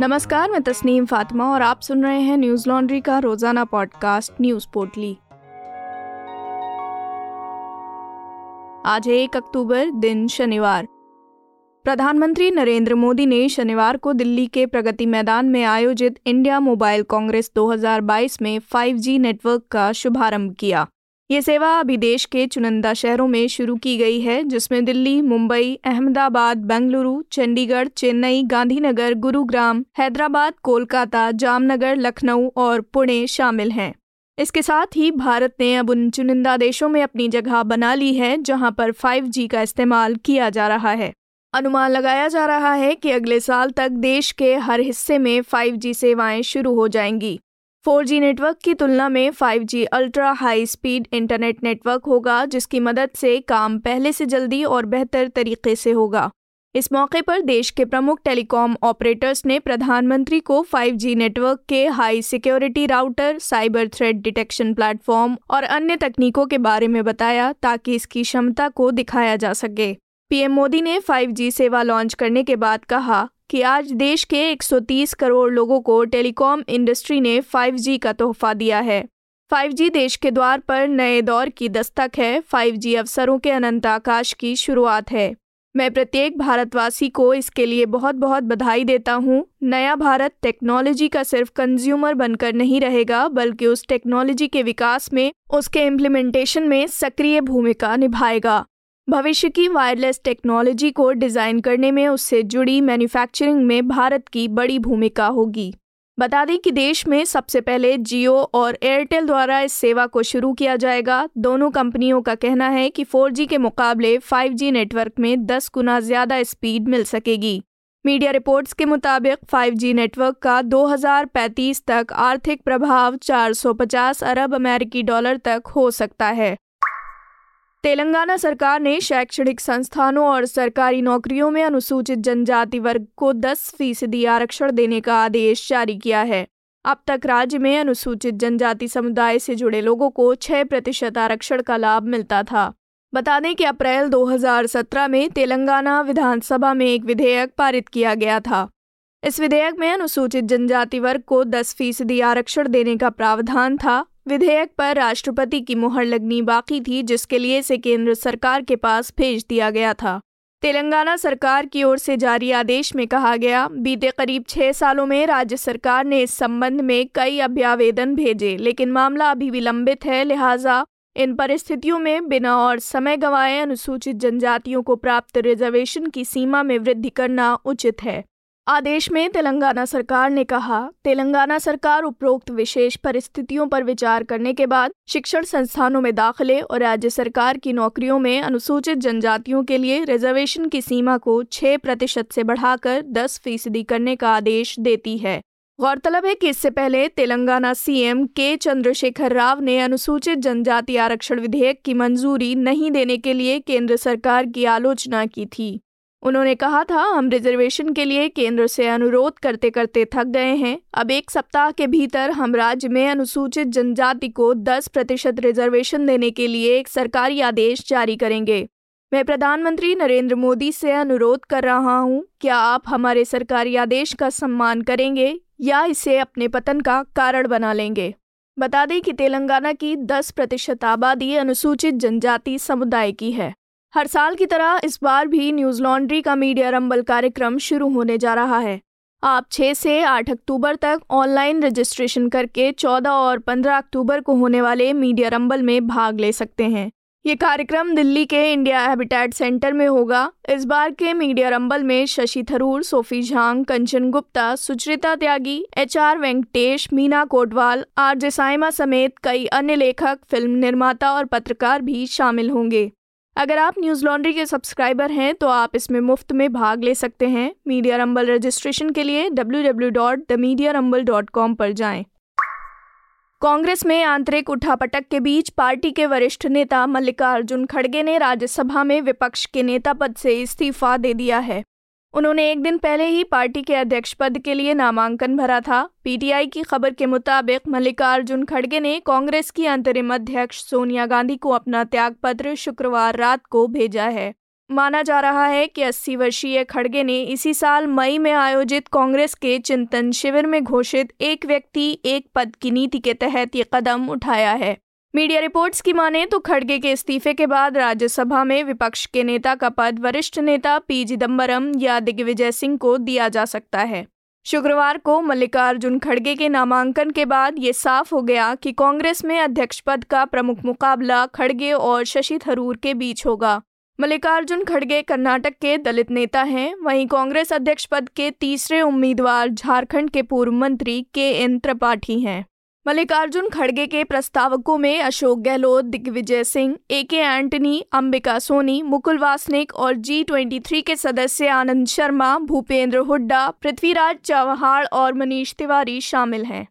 नमस्कार, मैं तस्नीम फातिमा और आप सुन रहे हैं न्यूज़ लॉन्ड्री का रोज़ाना पॉडकास्ट न्यूज़ पोर्टली। आज है एक अक्टूबर, दिन शनिवार। प्रधानमंत्री नरेंद्र मोदी ने शनिवार को दिल्ली के प्रगति मैदान में आयोजित इंडिया मोबाइल कांग्रेस 2022 में 5G नेटवर्क का शुभारंभ किया। ये सेवा अभी देश के चुनिंदा शहरों में शुरू की गई है, जिसमें दिल्ली, मुंबई, अहमदाबाद, बेंगलुरु, चंडीगढ़, चेन्नई, गांधीनगर, गुरुग्राम, हैदराबाद, कोलकाता, जामनगर, लखनऊ और पुणे शामिल हैं। इसके साथ ही भारत ने अब उन चुनिंदा देशों में अपनी जगह बना ली है, जहाँ पर 5G का इस्तेमाल किया जा रहा है। अनुमान लगाया जा रहा है कि अगले साल तक देश के हर हिस्से में 5G सेवाएँ शुरू हो जाएँगी। 4G नेटवर्क की तुलना में 5G ultra high speed internet network होगा, जिसकी मदद से काम पहले से जल्दी और बेहतर तरीके से होगा। इस मौके पर देश के प्रमुख टेलीकॉम ऑपरेटर्स ने प्रधानमंत्री को 5G नेटवर्क के high security router, cyber threat detection platform और अन्य तकनीकों के बारे में बताया, ताकि इसकी क्षमता को दिखाया जा सके। पीएम मोदी ने 5G सेवा लॉन्च करने के बाद कहा कि आज देश के 130 करोड़ लोगों को टेलीकॉम इंडस्ट्री ने 5G का तोहफा दिया है। 5G देश के द्वार पर नए दौर की दस्तक है। 5G अवसरों के अनंत आकाश की शुरुआत है। मैं प्रत्येक भारतवासी को इसके लिए बहुत बहुत बधाई देता हूँ। नया भारत टेक्नोलॉजी का सिर्फ़ कंज्यूमर बनकर नहीं रहेगा, बल्कि उस टेक्नोलॉजी के विकास में, उसके इम्प्लीमेंटेशन में सक्रिय भूमिका निभाएगा। भविष्य की वायरलेस टेक्नोलॉजी को डिज़ाइन करने में उससे जुड़ी मैन्युफैक्चरिंग में भारत की बड़ी भूमिका होगी। बता दें कि देश में सबसे पहले जियो और एयरटेल द्वारा इस सेवा को शुरू किया जाएगा। दोनों कंपनियों का कहना है कि 4G के मुकाबले 5G नेटवर्क में 10 गुना ज़्यादा स्पीड मिल सकेगी। मीडिया रिपोर्ट्स के मुताबिक 5G नेटवर्क का 2035 तक आर्थिक प्रभाव 450 अरब अमेरिकी डॉलर तक हो सकता है। तेलंगाना सरकार ने शैक्षणिक संस्थानों और सरकारी नौकरियों में अनुसूचित जनजाति वर्ग को 10 फ़ीसदी आरक्षण देने का आदेश जारी किया है। अब तक राज्य में अनुसूचित जनजाति समुदाय से जुड़े लोगों को 6 प्रतिशत आरक्षण का लाभ मिलता था। बता दें कि अप्रैल 2017 में तेलंगाना विधानसभा में एक विधेयक पारित किया गया था। इस विधेयक में अनुसूचित जनजाति वर्ग को 10 फ़ीसदी आरक्षण देने का प्रावधान था विधेयक पर राष्ट्रपति की मुहर लगनी बाकी थी, जिसके लिए इसे केंद्र सरकार के पास भेज दिया गया था। तेलंगाना सरकार की ओर से जारी आदेश में कहा गया, बीते करीब छह सालों में राज्य सरकार ने इस संबंध में कई अभ्यावेदन भेजे, लेकिन मामला अभी विलंबित है, लिहाजा इन परिस्थितियों में बिना और समय गंवाए अनुसूचित जनजातियों को प्राप्त रिजर्वेशन की सीमा में वृद्धि करना उचित है। आदेश में तेलंगाना सरकार ने कहा, तेलंगाना सरकार उपरोक्त विशेष परिस्थितियों पर विचार करने के बाद शिक्षण संस्थानों में दाखिले और राज्य सरकार की नौकरियों में अनुसूचित जनजातियों के लिए रिजर्वेशन की सीमा को 6 प्रतिशत से बढ़ाकर 10 फ़ीसदी करने का आदेश देती है। गौरतलब है कि इससे पहले तेलंगाना सीएम के चंद्रशेखर राव ने अनुसूचित जनजाति आरक्षण विधेयक की मंजूरी नहीं देने के लिए केंद्र सरकार की आलोचना की थी। उन्होंने कहा था, हम रिजर्वेशन के लिए केंद्र से अनुरोध करते करते थक गए हैं। अब एक सप्ताह के भीतर हम राज्य में अनुसूचित जनजाति को 10 प्रतिशत रिजर्वेशन देने के लिए एक सरकारी आदेश जारी करेंगे। मैं प्रधानमंत्री नरेंद्र मोदी से अनुरोध कर रहा हूँ, क्या आप हमारे सरकारी आदेश का सम्मान करेंगे या इसे अपने पतन का कारण बना लेंगे? बता दें कि तेलंगाना की 10 प्रतिशत आबादी अनुसूचित जनजाति समुदाय की है। हर साल की तरह इस बार भी न्यूज़ लॉन्ड्री का मीडिया रंबल कार्यक्रम शुरू होने जा रहा है। आप 6 से 8 अक्टूबर तक ऑनलाइन रजिस्ट्रेशन करके 14 और 15 अक्टूबर को होने वाले मीडिया रंबल में भाग ले सकते हैं। ये कार्यक्रम दिल्ली के इंडिया हैबिटेट सेंटर में होगा। इस बार के मीडिया रंबल में Shashi Tharoor, Sophie Zhang, Kanchan Gupta, Sucharita Tyagi H R Venkatesh, Meena Kotwal R J Sayema समेत कई अन्य लेखक, फ़िल्म निर्माता और पत्रकार भी शामिल होंगे। अगर आप न्यूज़ लॉन्ड्री के सब्सक्राइबर हैं तो आप इसमें मुफ़्त में भाग ले सकते हैं मीडिया रंबल रजिस्ट्रेशन के लिए www.themediarumble.com पर जाएँ। कांग्रेस में आंतरिक उठापटक के बीच पार्टी के वरिष्ठ नेता मल्लिकार्जुन खड़गे ने राज्यसभा में विपक्ष के नेता पद से इस्तीफा दे दिया है उन्होंने एक दिन पहले ही पार्टी के अध्यक्ष पद के लिए नामांकन भरा था। पीटीआई की खबर के मुताबिक मल्लिकार्जुन खड़गे ने कांग्रेस की अंतरिम अध्यक्ष सोनिया गांधी को अपना त्याग पत्र शुक्रवार रात को भेजा है। माना जा रहा है कि 80 वर्षीय खड़गे ने इसी साल मई में आयोजित कांग्रेस के चिंतन शिविर में घोषित एक व्यक्ति, एक पद की नीति के तहत ये कदम उठाया है। मीडिया रिपोर्ट्स की माने तो खड़गे के इस्तीफे के बाद राज्यसभा में विपक्ष के नेता का पद वरिष्ठ नेता पी चिदम्बरम या दिग्विजय सिंह को दिया जा सकता है। शुक्रवार को मल्लिकार्जुन खड़गे के नामांकन के बाद ये साफ़ हो गया कि कांग्रेस में अध्यक्ष पद का प्रमुख मुकाबला खड़गे और शशि थरूर के बीच होगा। मल्लिकार्जुन खड़गे कर्नाटक के दलित नेता हैं। वहीं कांग्रेस अध्यक्ष पद के तीसरे उम्मीदवार झारखंड के पूर्व मंत्री के एन त्रिपाठी हैं। मल्लिकार्जुन खड़गे के प्रस्तावकों में अशोक गहलोत, दिग्विजय सिंह ए के एंटनी अंबिका सोनी, मुकुल वासनिक और जी ट्वेंटी थ्री के सदस्य आनंद शर्मा, भूपेंद्र हुड्डा, पृथ्वीराज चौहान और मनीष तिवारी शामिल हैं।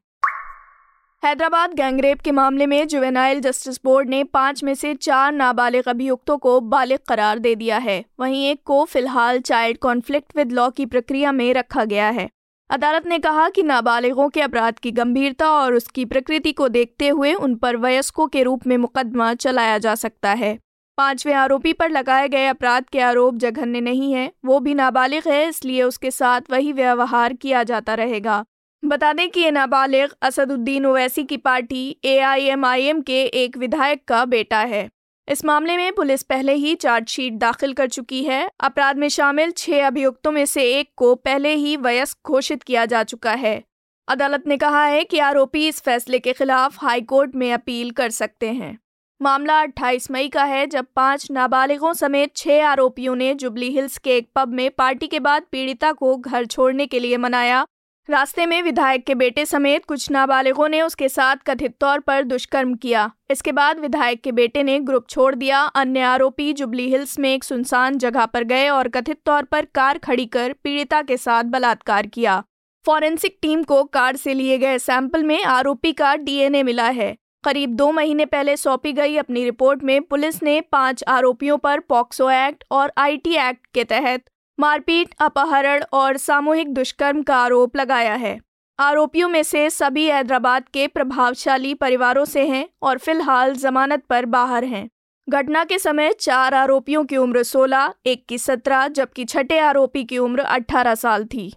हैदराबाद गैंगरेप के मामले में जुवेनाइल जस्टिस बोर्ड ने पाँच में से चार नाबालिग अभियुक्तों को बालिग करार दे दिया है। वहीं एक को फ़िलहाल चाइल्ड कॉन्फ्लिक्ट विद लॉ की प्रक्रिया में रखा गया है। अदालत ने कहा कि नाबालिगों के अपराध की गंभीरता और उसकी प्रकृति को देखते हुए उन पर वयस्कों के रूप में मुकदमा चलाया जा सकता है। पाँचवें आरोपी पर लगाए गए अपराध के आरोप जघन्य नहीं है, वो भी नाबालिग है, इसलिए उसके साथ वही व्यवहार किया जाता रहेगा। बता दें कि ये नाबालिग असदुद्दीन ओवैसी की पार्टी एआईएमआईएम के एक विधायक का बेटा है। इस मामले में पुलिस पहले ही चार्जशीट दाखिल कर चुकी है। अपराध में शामिल छह अभियुक्तों में से एक को पहले ही वयस्क घोषित किया जा चुका है। अदालत ने कहा है कि आरोपी इस फैसले के खिलाफ हाईकोर्ट में अपील कर सकते हैं। मामला 28 मई का है, जब पाँच नाबालिगों समेत छह आरोपियों ने जुबली हिल्स के एक पब में पार्टी के बाद पीड़िता को घर छोड़ने के लिए मनाया। रास्ते में विधायक के बेटे समेत कुछ नाबालिगों ने उसके साथ कथित तौर पर दुष्कर्म किया। इसके बाद विधायक के बेटे ने ग्रुप छोड़ दिया। अन्य आरोपी जुबली हिल्स में एक सुनसान जगह पर गए और कथित तौर पर कार खड़ी कर पीड़िता के साथ बलात्कार किया। फॉरेंसिक टीम को कार से लिए गए सैंपल में आरोपी का डीएनए मिला है। करीब दो महीने पहले सौंपी गई अपनी रिपोर्ट में पुलिस ने पाँच आरोपियों पर पॉक्सो एक्ट और आईटी एक्ट के तहत मारपीट अपहरण और सामूहिक दुष्कर्म का आरोप लगाया है। आरोपियों में से सभी हैदराबाद के प्रभावशाली परिवारों से हैं और फ़िलहाल जमानत पर बाहर हैं। घटना के समय चार आरोपियों की उम्र 16, एक की 17 जबकि छठे आरोपी की उम्र 18 साल थी।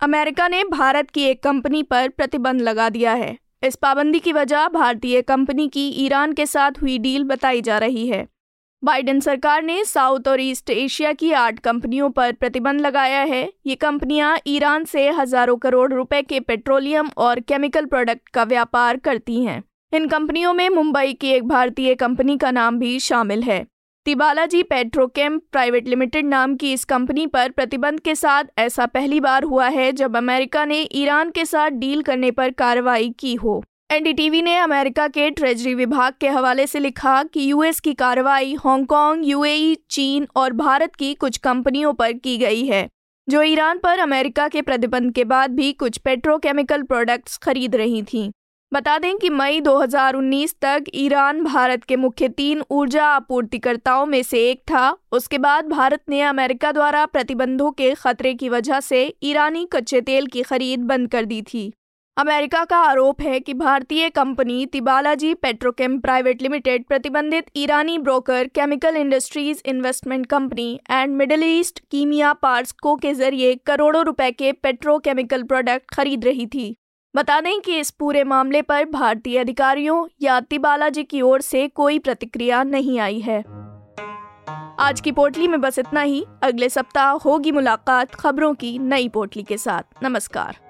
अमेरिका ने भारत की एक कंपनी पर प्रतिबंध लगा दिया है। इस पाबंदी की वजह भारतीय कंपनी की ईरान के साथ हुई डील बताई जा रही है। बाइडेन सरकार ने साउथ और ईस्ट एशिया की आठ कंपनियों पर प्रतिबंध लगाया है। ये कंपनियाँ ईरान से हज़ारों करोड़ रुपए के पेट्रोलियम और केमिकल प्रोडक्ट का व्यापार करती हैं। इन कंपनियों में मुंबई की एक भारतीय कंपनी का नाम भी शामिल है। तिबालाजी पेट्रोकेम प्राइवेट लिमिटेड नाम की इस कंपनी पर प्रतिबंध के साथ ऐसा पहली बार हुआ है जब अमेरिका ने ईरान के साथ डील करने पर कार्रवाई की हो। एनडीटीवी ने अमेरिका के ट्रेजरी विभाग के हवाले से लिखा कि यूएस की कार्रवाई हांगकांग, यूएई, चीन और भारत की कुछ कंपनियों पर की गई है जो ईरान पर अमेरिका के प्रतिबंध के बाद भी कुछ पेट्रोकेमिकल प्रोडक्ट्स खरीद रही थीं। बता दें कि मई 2019 तक ईरान भारत के मुख्य तीन ऊर्जा आपूर्तिकर्ताओं में से एक था। उसके बाद भारत ने अमेरिका द्वारा प्रतिबंधों के खतरे की वजह से ईरानी कच्चे तेल की खरीद बंद कर दी थी। अमेरिका का आरोप है कि भारतीय company Tibalaji Petrochem Private Limited प्रतिबंधित ईरानी broker Chemical Industries Investment Company and Middle East Kimia Parsco के ज़रिए करोड़ों रुपए के पेट्रोकेमिकल प्रोडक्ट खरीद रही थी। बता दें कि इस पूरे मामले पर भारतीय अधिकारियों या तिबालाजी की ओर से कोई प्रतिक्रिया नहीं आई है। आज की पोटली में बस इतना ही। अगले सप्ताह होगी मुलाकात खबरों की नई पोटली के साथ। नमस्कार।